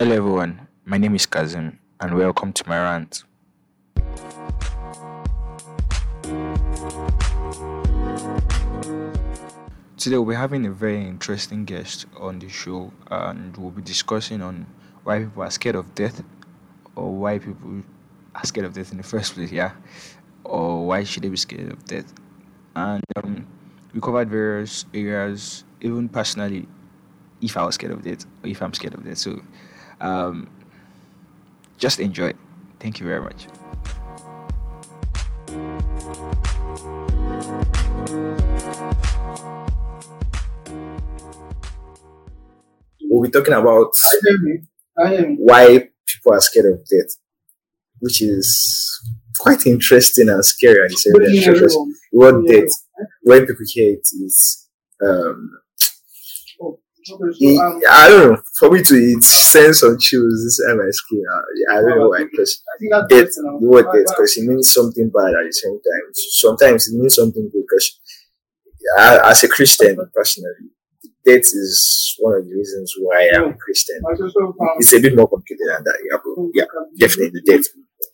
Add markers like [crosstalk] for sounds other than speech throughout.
Hello everyone, my name is Kazim and welcome to my rant. Today we'll be having a very interesting guest on the show and we'll be discussing on why people are scared of death or why people are scared of death in the first place, yeah. Or why should they be scared of death? And um, we covered various areas, even personally, if I was scared of death or if I'm scared of death. So um, just enjoy. Thank you very much. We'll be talking about I am. Why people are scared of death, which is quite interesting and scary at the same Good time. evening, Because everyone. the word Good death, when people hear it, is um, okay, I don't know. For me to it sends some chills inside my skin. I, I don't know why. Because the word death, because it means something bad at the same time. Sometimes it means something good. Because as a Christian, personally, death is one of the reasons why I'm a Christian. It's a bit more complicated than that. Yeah, but yeah, definitely death.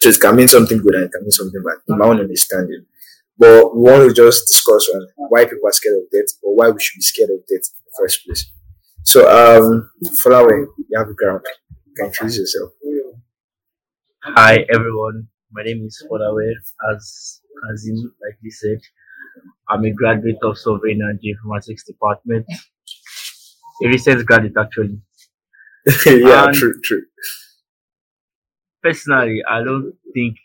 So it can mean something good and it can mean something bad, in my own understanding. But we want to just discuss on why people are scared of death or why we should be scared of death in the first place. So, um, Flower, you have a ground. You can introduce yourself. Hi everyone, my name is Folawe. As Kazim likely said, I'm a graduate of Surveying and Geoinformatics Department. A recent graduate actually. [laughs] yeah, And- true, true. Personally, I don't think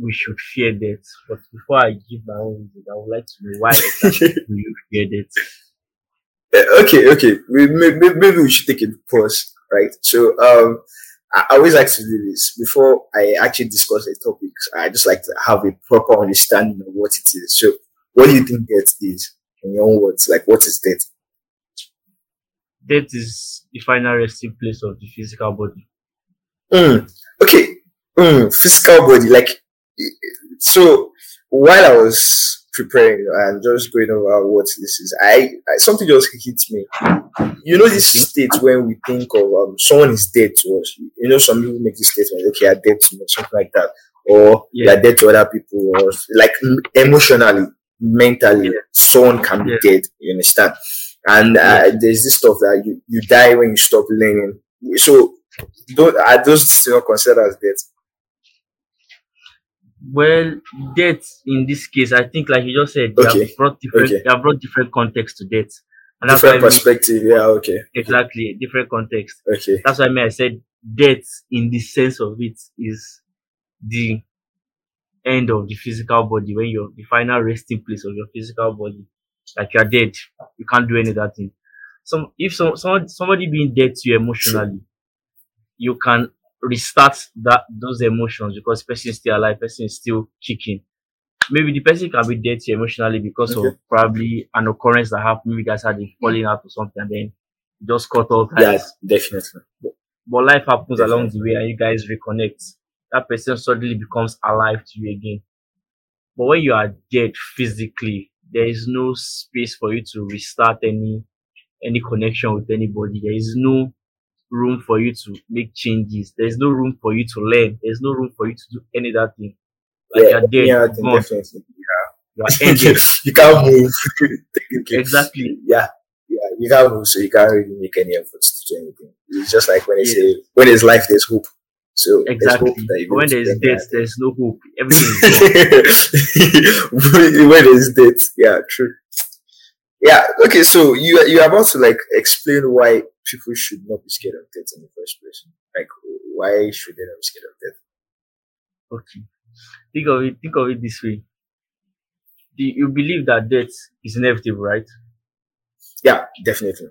we should fear death. But before I give my own reason, I would like to know why exactly do you fear death? Uh, okay, okay. We, may- may- maybe we should take a pause, right? So, um, I always like to do this before I actually discuss a topic. I just like to have a proper understanding of what it is. So, what do you think death is in your own words? Like, what is death? Death is the final resting place of the physical body. Mm, okay, mm, physical body. Like, so while I was preparing and just going over what this is, I, I something just hit me. You know, this state when we think of um, someone is dead to us. You know, some people make this statement, okay, you're dead to me, something like that, or Yeah. you're dead to other people, or like emotionally, mentally, Yeah. someone can be Yeah. dead. You understand? And uh, there's this stuff that you, you die when you stop learning. So, don't, are those still considered as death? Well, death in this case, I think, like you just said, they Okay. have brought different, Okay. they have brought different context to death, and that's Different I mean, perspective. Yeah, okay. exactly different context. Okay. That's why I mean I said death in the sense of it is the end of the physical body when you're the final resting place of your physical body. Like you're dead, you can't do any other thing. Some if some someone, somebody being dead to you emotionally, you can restart that those emotions because person is still alive, person is still kicking. Maybe the person can be dead to emotionally because Okay. of probably an occurrence that happened. Maybe you guys had a falling out or something, and then just cut all ties Yeah, definitely. but but life happens along the way and you guys reconnect. That person suddenly becomes alive to you again. But when you are dead physically, there is no space for you to restart any any connection with anybody. There is no room for you to make changes. There is no room for you to learn. There's no room for you to do any other thing. Like Yeah, you're dead, yeah, you're I gone, definitely. you are [laughs] ended. you can't move. [laughs] Exactly. Yeah, yeah, you can't move, so you can't really make any efforts to do anything. It's just like when they Yeah. say, when there's life, there's hope. So there's Exactly. hope that But when there is going to death, there's no hope. [laughs] Everything when there's death, yeah, true. Yeah, okay. So you you're about to like explain why people should not be scared of death in the first place. Like, why should they not be scared of death? Okay. Think of it. Think of it this way. Do you believe that death is inevitable, right? Yeah, definitely.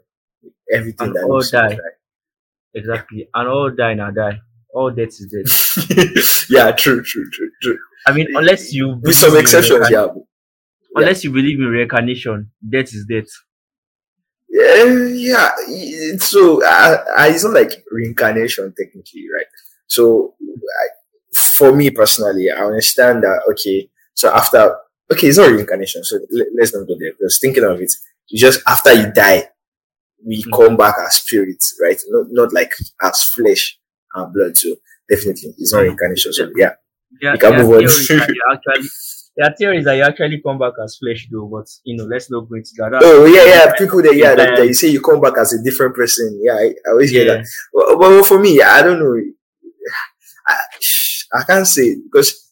Everything And that all die. must Exactly. And all die now die. All death is dead. die. [laughs] yeah, true, true, true, true. I mean, unless you With some exceptions, yeah. Unless you believe in reincarnation, death is death. Yeah, yeah. So uh, uh, it's not like reincarnation technically, right? So I, for me personally, I understand that. Okay, so after okay, it's not reincarnation. So let, let's not go there. Because thinking of it, just after you die, we Mhm. come back as spirits, right? Not not like as flesh. and blood. So definitely, it's not reincarnation. So yeah, There, you can are move on. actually there are theories that you actually come back as flesh though, but you know, let's not go into that. Oh yeah, yeah. People that yeah, that, that you say you come back as a different person. Yeah, I, I always hear yeah. that. But, well, for me, I don't know. I, I can't say because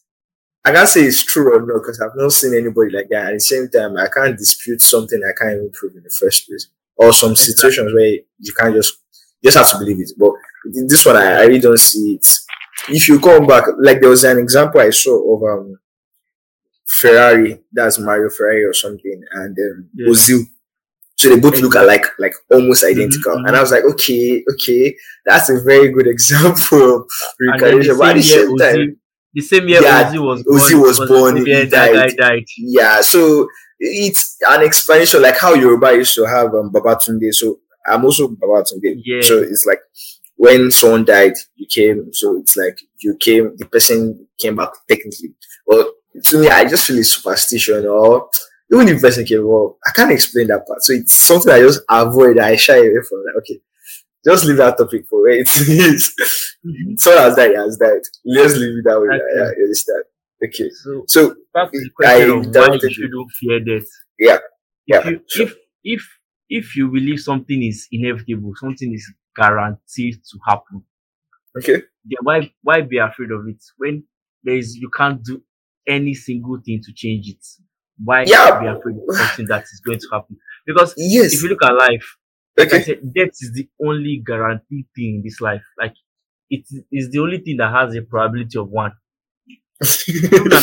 I can't say it's true or not because I've not seen anybody like that. At the same time, I can't dispute something I can't even prove in the first place, or some situations where you can't just you just have to believe it. But this one, I, I really don't see it. If you come back, like there was an example I saw of um Ferrari, that's Mario Ferrari or something, and um, Yeah. Ozil. So they both look alike, like almost identical. mhm. And I was like, okay, okay, that's a very good example of [laughs] reincarnation. But at the same year, same time, the same year Yeah, Ozil was born, was the born, he died. died. yeah, so it's an explanation like how Yoruba used to have um, Babatunde. So I'm also Babatunde. Yeah. So it's like when someone died, you came. So it's like you came, the person came back technically. Well, to me, I just feel it's superstition or even if the person came, well, I can't explain that part. So it's something I just avoid. I shy away from. Like, okay, just leave that topic for where it [laughs] is. Someone has died, he has died. Let's leave it that way. Okay. Yeah, yeah, you understand? Okay. So So back to the I question of why don't you shouldn't fear death. Yeah. Yeah, If you, sure. if if if you believe something is inevitable, something is guaranteed to happen, okay. then why why be afraid of it when there is you can't do any single thing to change it? Why Yeah. be afraid of something that is going to happen? Because Yes. if you look at life, like I Okay. said, death is the only guaranteed thing in this life. Like it is the only thing that has a probability of one. Even an,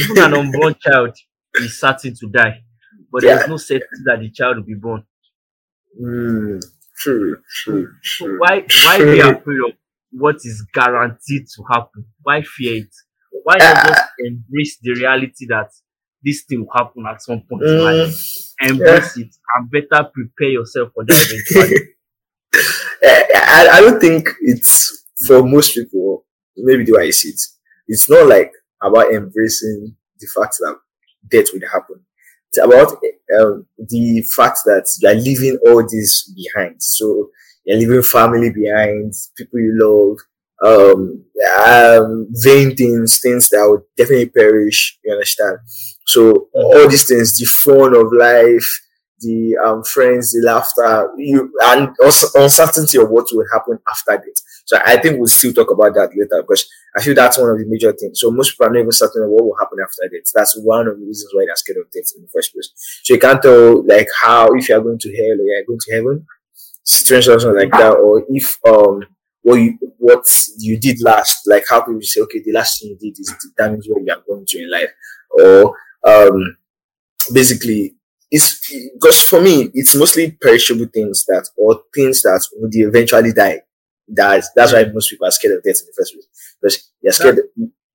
even an unborn child is certain to die, but there Yeah. is no certainty that the child will be born. Mm, true, true, So true. why why be afraid of what is guaranteed to happen? Why fear it? Why not Ah. just embrace the reality that this thing will happen at some point in life? Mm, Embrace it and better prepare yourself for that eventuality. I, [laughs] I I don't think it's for most people, maybe the way I see it, it's not like about embracing the fact that death will happen. It's about um, the fact that you are leaving all this behind. So you're leaving family behind, people you love, um, um, vain things, things that would definitely perish. You understand? So all these things, the fun of life, the um, friends, the laughter, you and also uncertainty of what will happen after that. So I think we'll still talk about that later because I feel that's one of the major things. So most people are not even certain of what will happen after that. That's one of the reasons why they're scared of death in the first place. So you can't tell like how if you are going to hell or you are going to heaven, situations like that, or if um what you what you did last, like how people say, okay, the last thing you did is determines where you are going to in life, or um basically it's because for me it's mostly perishable things that or things that would eventually die. That that's why most people are scared of death in the first place. Because you're scared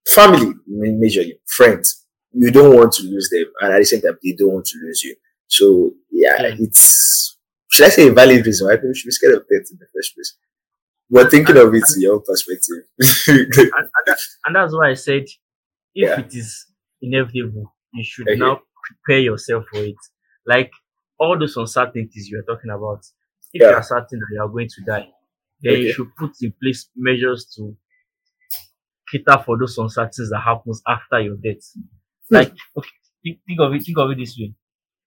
family majorly, friends. You don't want to lose them and at the same time they don't want to lose you. So yeah, Yeah. it's should I say a valid reason why people should be scared of death in the first place. But thinking of it in your perspective. [laughs] and, and, that, and that's why I said if Yeah. it is inevitable, you should Okay. now prepare yourself for it. Like all those uncertainties you are talking about. If Yeah. you are certain that you are going to die, then you should put in place measures to cater for those uncertainties that happens after your death. Hmm. Like okay, think, think of it, think of it this way.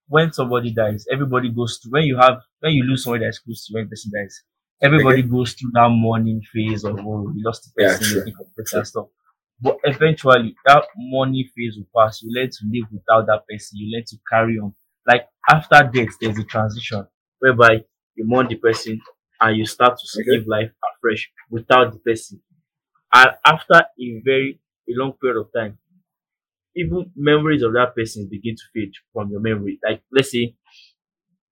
When somebody dies, everybody goes to, when you have when you lose somebody that's close to you, when person dies, everybody goes through that mourning phase of oh you lost the person, true. you think of the person and stuff. But eventually that mourning phase will pass. You learn to live without that person, you learn to carry on. Like after death, there's a transition whereby you mourn the person and you start to Okay. live life afresh without the person. And after a very a long period of time, even memories of that person begin to fade from your memory. Like let's say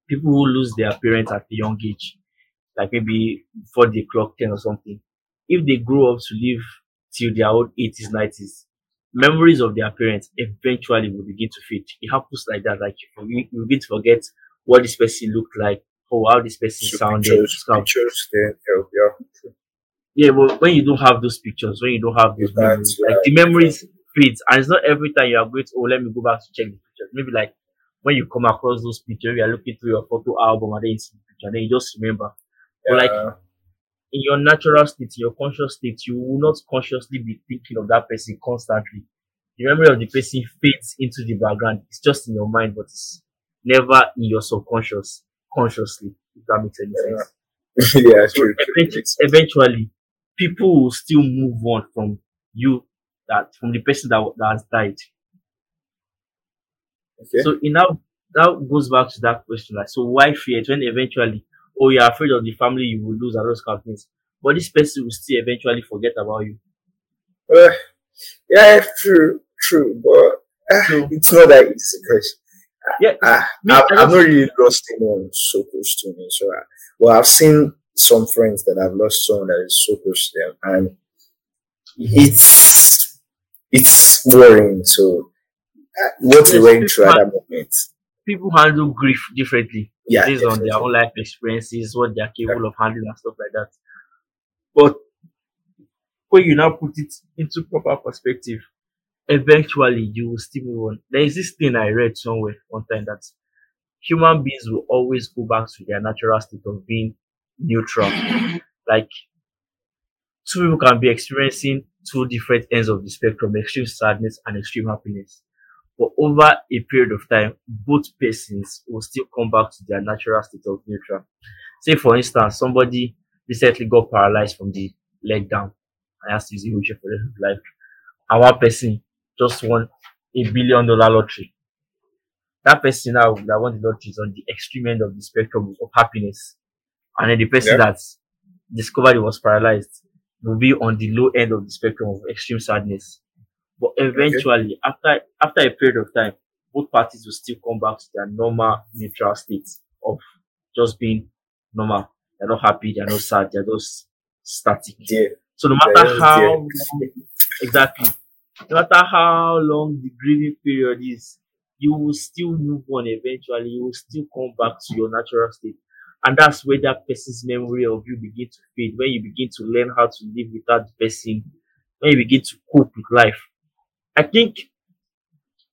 people who lose their parents at a young age, like maybe before they clock 10 or something, if they grow up to live till their old 80s, 90s, memories of their parents eventually will begin to fade. It happens like that. Like you, you begin to forget what this person looked like, or how this person So sounded. pictures, pictures, then yeah. Yeah, but when you don't have those pictures, when you don't have those memories, like the memories fades, and it's not every time you are going to, oh, let me go back to check the pictures. Maybe like when you come across those pictures, you are looking through your photo album and then you see the picture, and then you just remember. But like in your natural state, your conscious state, you will not consciously be thinking of that person constantly. The memory of the person fades into the background. It's just in your mind, but it's never in your subconscious consciously. If that makes any sense. yeah, [laughs] So true. true. eventually, eventually, people will still move on from you, that from the person that, that has died. Okay. So in now that goes back to that question, like so why fear it when eventually oh you're afraid of the family you will lose and those kind of things. But this person will still eventually forget about you. Uh, yeah, true, true, but uh, So it's not that easy because yeah, I, me, I, don't not really lost anyone so close to me. So, I, well, I've seen some friends that have lost someone that is so close to them, and it's it's worrying. So, uh, what they yes, went through at that moment, people handle grief differently yeah, based on their own life experiences, what they're Yeah. capable of handling and stuff like that. But when you now put it into proper perspective, eventually you will still move on. There is this thing I read somewhere one time that human beings will always go back to their natural state of being neutral. [laughs] Like two people can be experiencing two different ends of the spectrum, extreme sadness and extreme happiness. But over a period of time, both persons will still come back to their natural state of neutral. Say for instance, somebody recently got paralyzed from the leg down and has to use a wheelchair for the rest of life. And one person just won a billion dollar lottery. That person now that won the lottery is on the extreme end of the spectrum of happiness. And then the person Yeah. that discovered he was paralyzed will be on the low end of the spectrum of extreme sadness. But eventually, after after a period of time, both parties will still come back to their normal neutral state of just being normal. They're not happy, they're not sad, they're just static. Yeah, So no matter is how long, exactly, no matter how long the grieving period is, you will still move on eventually. You will still come back to your natural state. And that's where that person's memory of you begin to fade. When you begin to learn how to live without the person, when you begin to cope with life. I think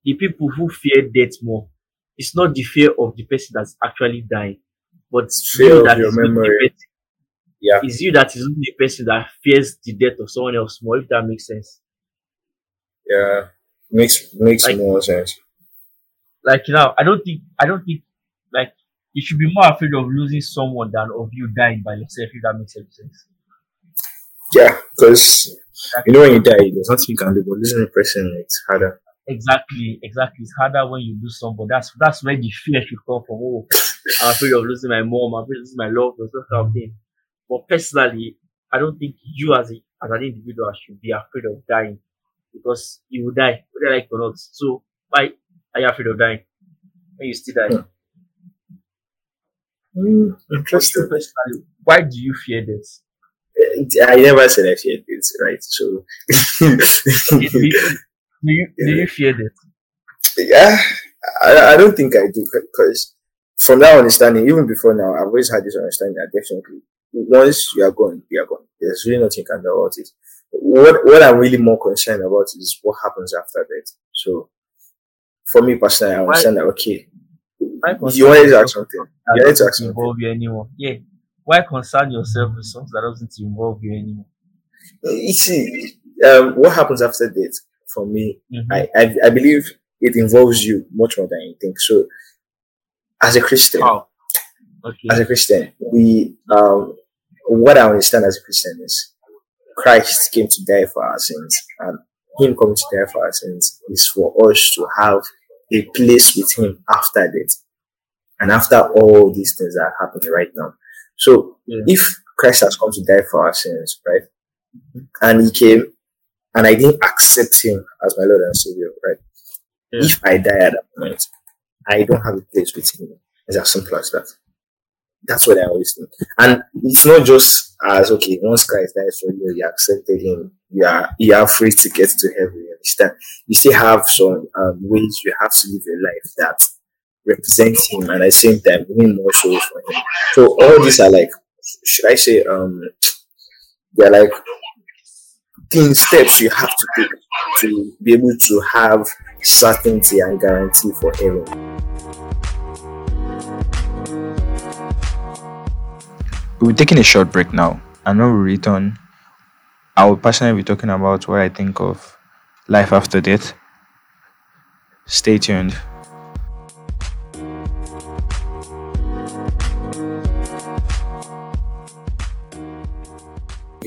the people who fear death more, it's not the fear of the person that's actually dying, but fear you that is the memory. person Yeah, it's you that is the person that fears the death of someone else more, if that makes sense. yeah, makes makes Like, more sense. like now, I don't think, I don't think, like, you should be more afraid of losing someone than of you dying by yourself, if that makes any sense. Yeah, because you know when you die, there's nothing you can do. But losing a person, it's harder. exactly, exactly. It's harder when you lose someone. That's that's where the fear should come from. Oh, I'm afraid of losing my mom. I'm afraid of losing my love, ones, that kind of thing. But personally, I don't think you as a as an individual should be afraid of dying because you will die, whether like or not. So why are you afraid of dying when you still die? Hmm. Mm, interesting. personally, why do you fear death? I never said I feared it, right? So, [laughs] do, you, do you do you fear death? yeah, I, I don't think I do because from that understanding, even before now, I've always had this understanding that definitely once you are gone, you are gone. There's really nothing you can do about it. What what I'm really more concerned about is what happens after that. So, for me personally, I understand that. Okay, you wanted to ask something. You wanted to ask something. involve you anymore? Yeah. Why concern yourself with something that doesn't involve you anymore? You see, um, what happens after death? For me, Mm-hmm. I, I I believe it involves you much more than you think. So, as a Christian, How? Okay. as a Christian, we um, what I understand as a Christian is Christ came to die for our sins, and Him coming to die for our sins is for us to have a place with Him after death, and after all these things that are happening right now. So, Yeah. if Christ has come to die for our sins, right, and He came, and I didn't accept Him as my Lord and Savior, right, Yeah. if I die at that point, I don't have a place with Him. It's as simple as that. That's what I always think. And it's not just as okay, once Christ dies for you, you accepted him, you are you are free to get to heaven. You understand? You still have some um, ways you have to live your life that represent him and at the same time win more souls for him. So all these are like should I say um they're like things steps you have to take to be able to have certainty and guarantee for heaven. We'll be taking a short break now, And when we return, I will personally be talking about what I think of life after death. Stay tuned.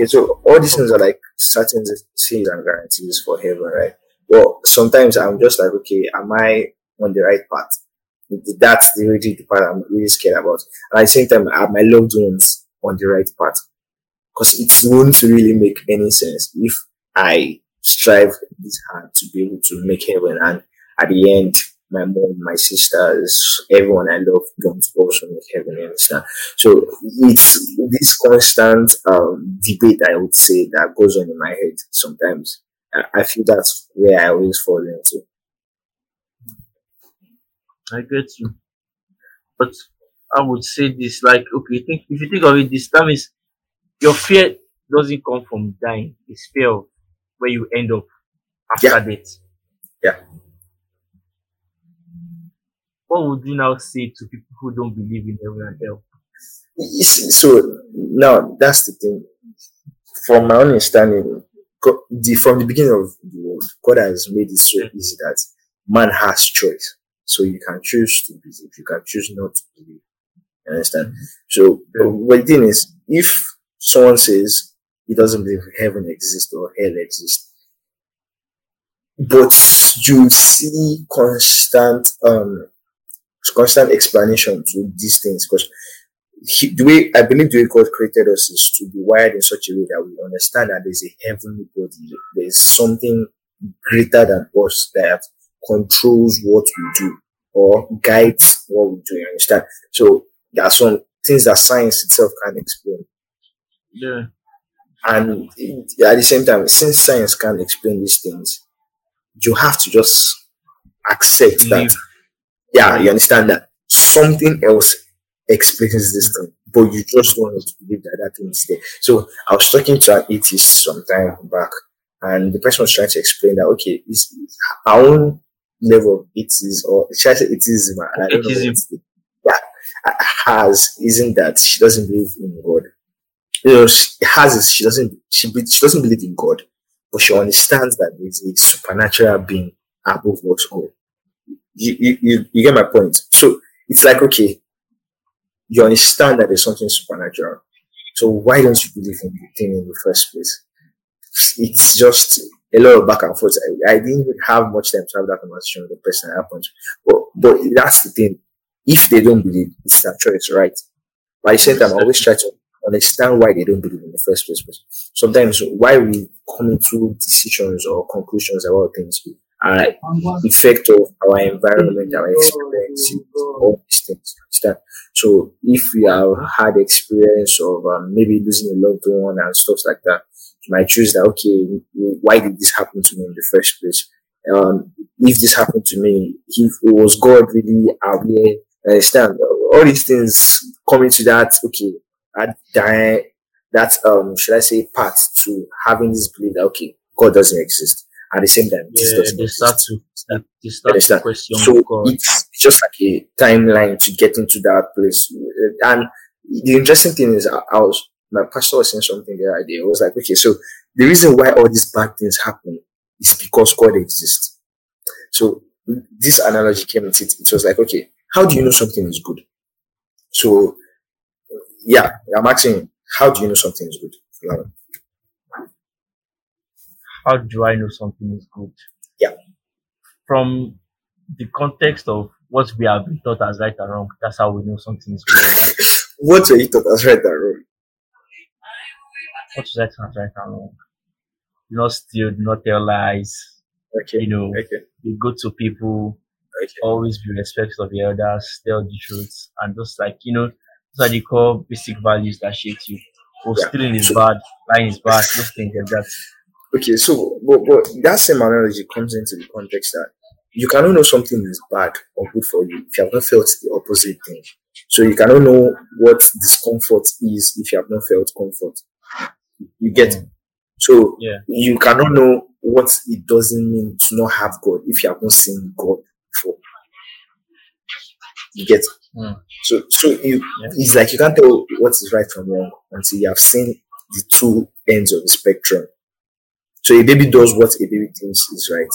Okay, so all these things are like certain seals and guarantees for heaven, right? Well, sometimes I'm just like, okay, am I on the right path? That's the really the part I'm really scared about. And at the same time, are my loved ones on the right path? Because it won't really make any sense if I strive this hard to be able to make heaven and at the end my mom, my sisters, everyone I love don't also make heaven, you understand? So it's this constant um, debate, I would say, that goes on in my head sometimes. I, I feel that's where I always fall into. I get you. But I would say this like okay, think if you think of it, this that is your fear doesn't come from dying. It's fear of where you end up after Yeah. death. Yeah. What would you now say to people who don't believe in heaven and hell? So now that's the thing. From my understanding, the, from the beginning of the world, God has made it so easy that man has choice. So you can choose to believe, you can choose not to believe. You understand? So, but the thing is, if someone says he doesn't believe heaven exists or hell exists, but you see constant, um, constant explanation to these things because he, the way I believe the way God created us is to be wired in such a way that we understand that there's a heavenly body, there's something greater than us that controls what we do or guides what we do. You understand? So there are some things that science itself can't explain. Yeah. And at the same time, since science can't explain these things, you have to just accept that. Yeah, you understand that something else explains this thing, but you just want to believe that that thing is there. So I was talking to an atheist some time back, and the person was trying to explain that okay, it's our own level of atheism, or should I say atheism? I don't know. Atheism. it's- Yeah, has isn't that she doesn't believe in God. You know, she has is she doesn't she be- she doesn't believe in God, but she understands that there's a supernatural being above us all you, you, you, you get my point. So it's like, okay, you understand that there's something supernatural. So why don't you believe in the thing in the first place? It's just a lot of back and forth. I, I didn't have much time to have that conversation with the person at that point. But, but that's the thing. If they don't believe, it's their choice, right? But at the same time, I always try to understand why they don't believe in the first place. But sometimes why we come to decisions or conclusions about things are effect of our environment, our experiences, all these things. Understand? So if we have had experience of um, maybe losing a loved one and stuff like that, you might choose that. Okay, why did this happen to me in the first place? Um, if this happened to me, if it was God really aware, understand all these things coming to that. Okay, at that that um should I say part to having this belief that okay, God doesn't exist. At the same time, Yeah, they start to they, they start to Understand? question So God. it's just like a timeline to get into that place. And the interesting thing is, I, I was my pastor was saying something the other day. I was like, okay, so the reason why all these bad things happen is because God exists. So this analogy came into it. It was like, okay, how do you know something is good? So yeah, I'm asking, how do you know something is good? How do I know something is good? Yeah. From the context of what we have been taught as right and wrong, that's how we know something is good. [laughs] What were you thought as right and wrong? What is right and right and wrong? Do not steal, do not tell lies. Okay. You know, Okay. be good to people, Okay. always be respectful of the elders, tell the truth, and just like you know, those are the core basic values that shape you. Oh, Yeah. stealing is bad, lying is bad, those things like that. Okay, so but, but that same analogy comes into the context that you cannot know something is bad or good for you if you have not felt the opposite thing. So you cannot know what discomfort is if you have not felt comfort. You get it? So Yeah. you cannot know what it doesn't mean to not have God if you have not seen God before. You get? Mm. So so you Yeah. it's like you can't tell what is right from wrong until you have seen the two ends of the spectrum. So a baby does what a baby thinks is right,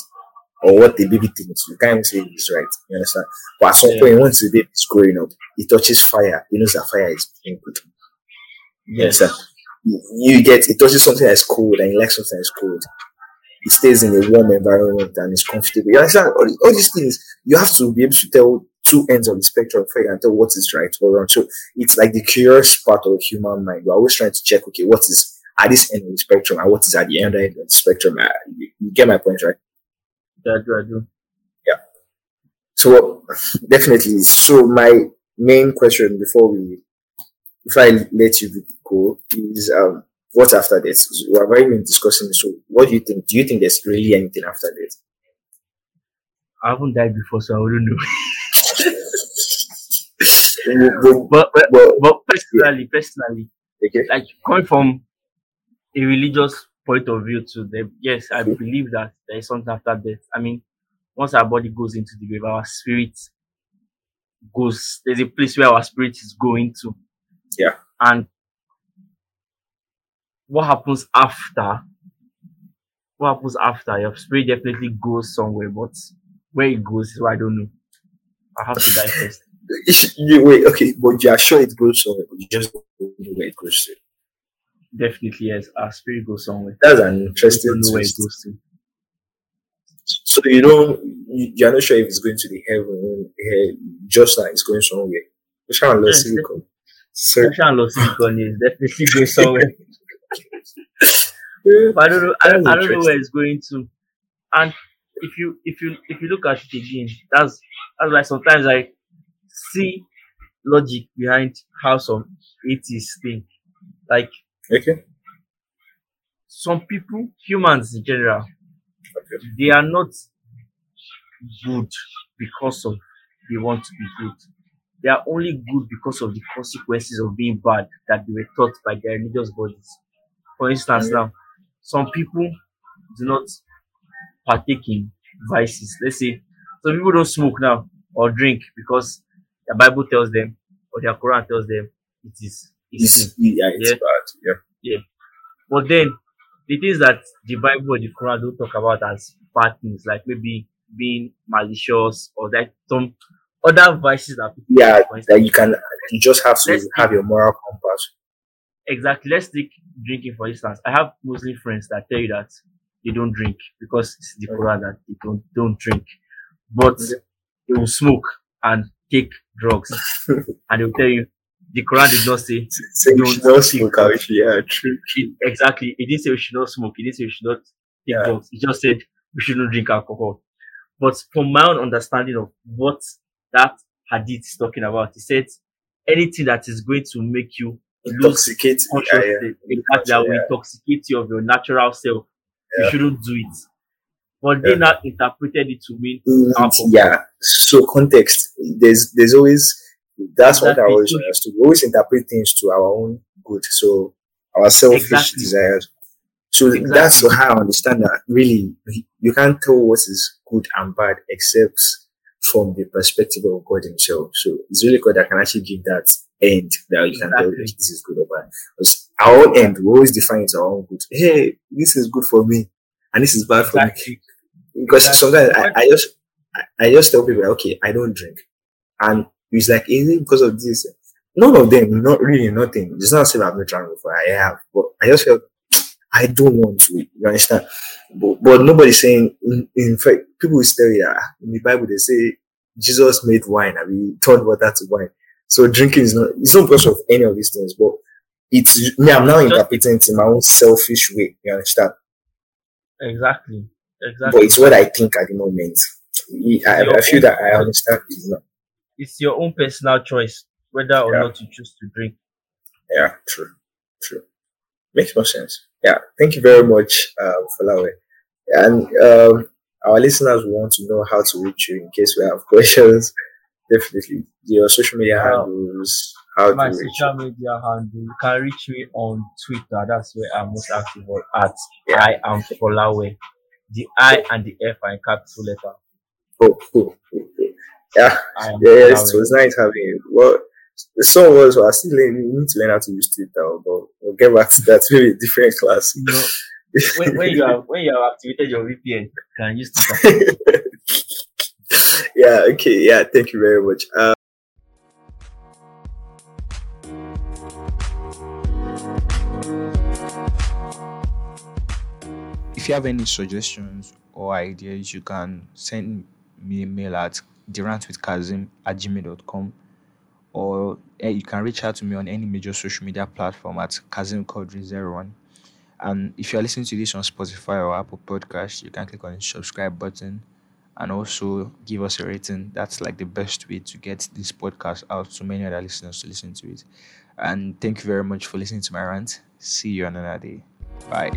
or what the baby thinks. You can't even say it's right. You understand? But at some Yeah. point, once the baby is growing up, it touches fire. He knows that fire is being good. You Yes. understand? You get it touches something that's cold, and you like something that's cold. It stays in a warm environment and is comfortable. You understand? All, all these things you have to be able to tell two ends of the spectrum before you can tell what is right or wrong. So it's like the curious part of the human mind. We're always trying to check, okay, what is at this end of the spectrum and what is at the end of the spectrum. Uh, you, you get my point, right? Yeah, I do, I do. So definitely. So my main question before we before I let you go is um what's after this? We have already been discussing this. So what do you think? Do you think there's really anything after this? I haven't died before, so I wouldn't know. [laughs] [laughs] But- But but, but- personally, personally, okay. like coming from a religious point of view to them, yes, I believe that there is something after death. I mean, once our body goes into the grave, our spirit goes. There's a place where our spirit is going to. Yeah. And what happens after? What happens after? Your spirit definitely goes somewhere, but where it goes is what I don't know. I have to [laughs] die first. Wait, okay, but you are sure it goes somewhere, but you just don't know where it goes to. Definitely, yes. Our spirit goes somewhere. That's an interesting where it goes to. So you don't, you, you're not sure if it's going to the heaven, just like it's going somewhere. Which kind of Yes, silicon? So, Section and Los Silicon is definitely going somewhere. [laughs] I don't know. I don't, I don't know where it's going to. And if you if you if you look at it again, that's that's like sometimes I see logic behind how some atheists think. Like okay. some people, humans in general, Okay. they are not good because of they want to be good. They are only good because of the consequences of being bad that they were taught by their religious bodies. For instance, now, some people do not partake in vices. Let's say some people don't smoke now or drink because the Bible tells them or their Quran tells them it is it's yeah, it's Yeah. bad. Yeah. Yeah. But then the things that the Bible or the Quran don't talk about as bad things, like maybe being malicious or that some other vices that people Yeah, that you can, you just have to Let's have your moral compass. exactly. Let's take drinking for instance. I have Muslim friends that tell you that they don't drink because it's the Quran that they don't don't drink, but they will smoke and take drugs, [laughs] and they will tell you the Quran did not say you should not smoke. Yeah, true. it, exactly. It didn't say we should not smoke. It didn't say we should not take Yeah. drugs. It just said we shouldn't drink alcohol. But from my own understanding of what that hadith is talking about, it said anything that is going to make you lose Intoxicate. Yeah, consciousness, exactly, that will intoxicate you of your natural self. You shouldn't do it. But they now interpreted it to mean Mm, alcohol. yeah. So context. There's there's always that's what I Exactly. always understood. We always interpret things to our own good. So our selfish Exactly. desires. So Exactly. that's how I understand that really you can't tell what is good and bad except from the perspective of God Himself. So it's really God that can actually give that end that you can tell this is good or bad. Because our own end, we always define it our own good. Hey, this is good for me, and this is bad for me because Exactly. sometimes I, I just I, I just tell people okay I don't drink and it's like is it because of this none of them not really nothing it's not saying I've not drunk before I have but I just felt I don't want to you understand but, but nobody's saying in, in fact people will tell you that in the Bible they say Jesus made wine and we turned water to wine so drinking is not it's not because of any of these things but it's me I'm now interpreting it in my own selfish way you understand Exactly. Exactly. but it's what I think at the moment. I, I feel that I understand. You know. It's your own personal choice whether or Yeah. not you choose to drink. Yeah, true, true. Makes more sense. Yeah, thank you very much, um, Folawe. And um, our listeners want to know how to reach you in case we have [laughs] questions. Definitely, your social media Yeah. handles, how my to reach social media handle. You can reach me on Twitter. That's where I'm most active on at Yeah. I am Folawe. The I and the F are in capital letter. Oh, cool, cool, cool. Yeah, I am yes, it was nice having you. Well, some of us are still learning. We need to learn how to use Twitter, but we'll get back to that [laughs] maybe a different class. You know, when, when you have when you have activated your VPN, you can use Twitter. [laughs] yeah. Okay. Yeah. Thank you very much. Uh, If you have any suggestions or ideas, you can send me a mail at durantwithkazim at gmail.com or eh, you can reach out to me on any major social media platform at Kazim Kodri01. And if you are listening to this on Spotify or Apple Podcast, you can click on the subscribe button and also give us a rating. That's like the best way to get this podcast out to many other listeners to listen to it. And thank you very much for listening to my rant. See you on another day. Bye.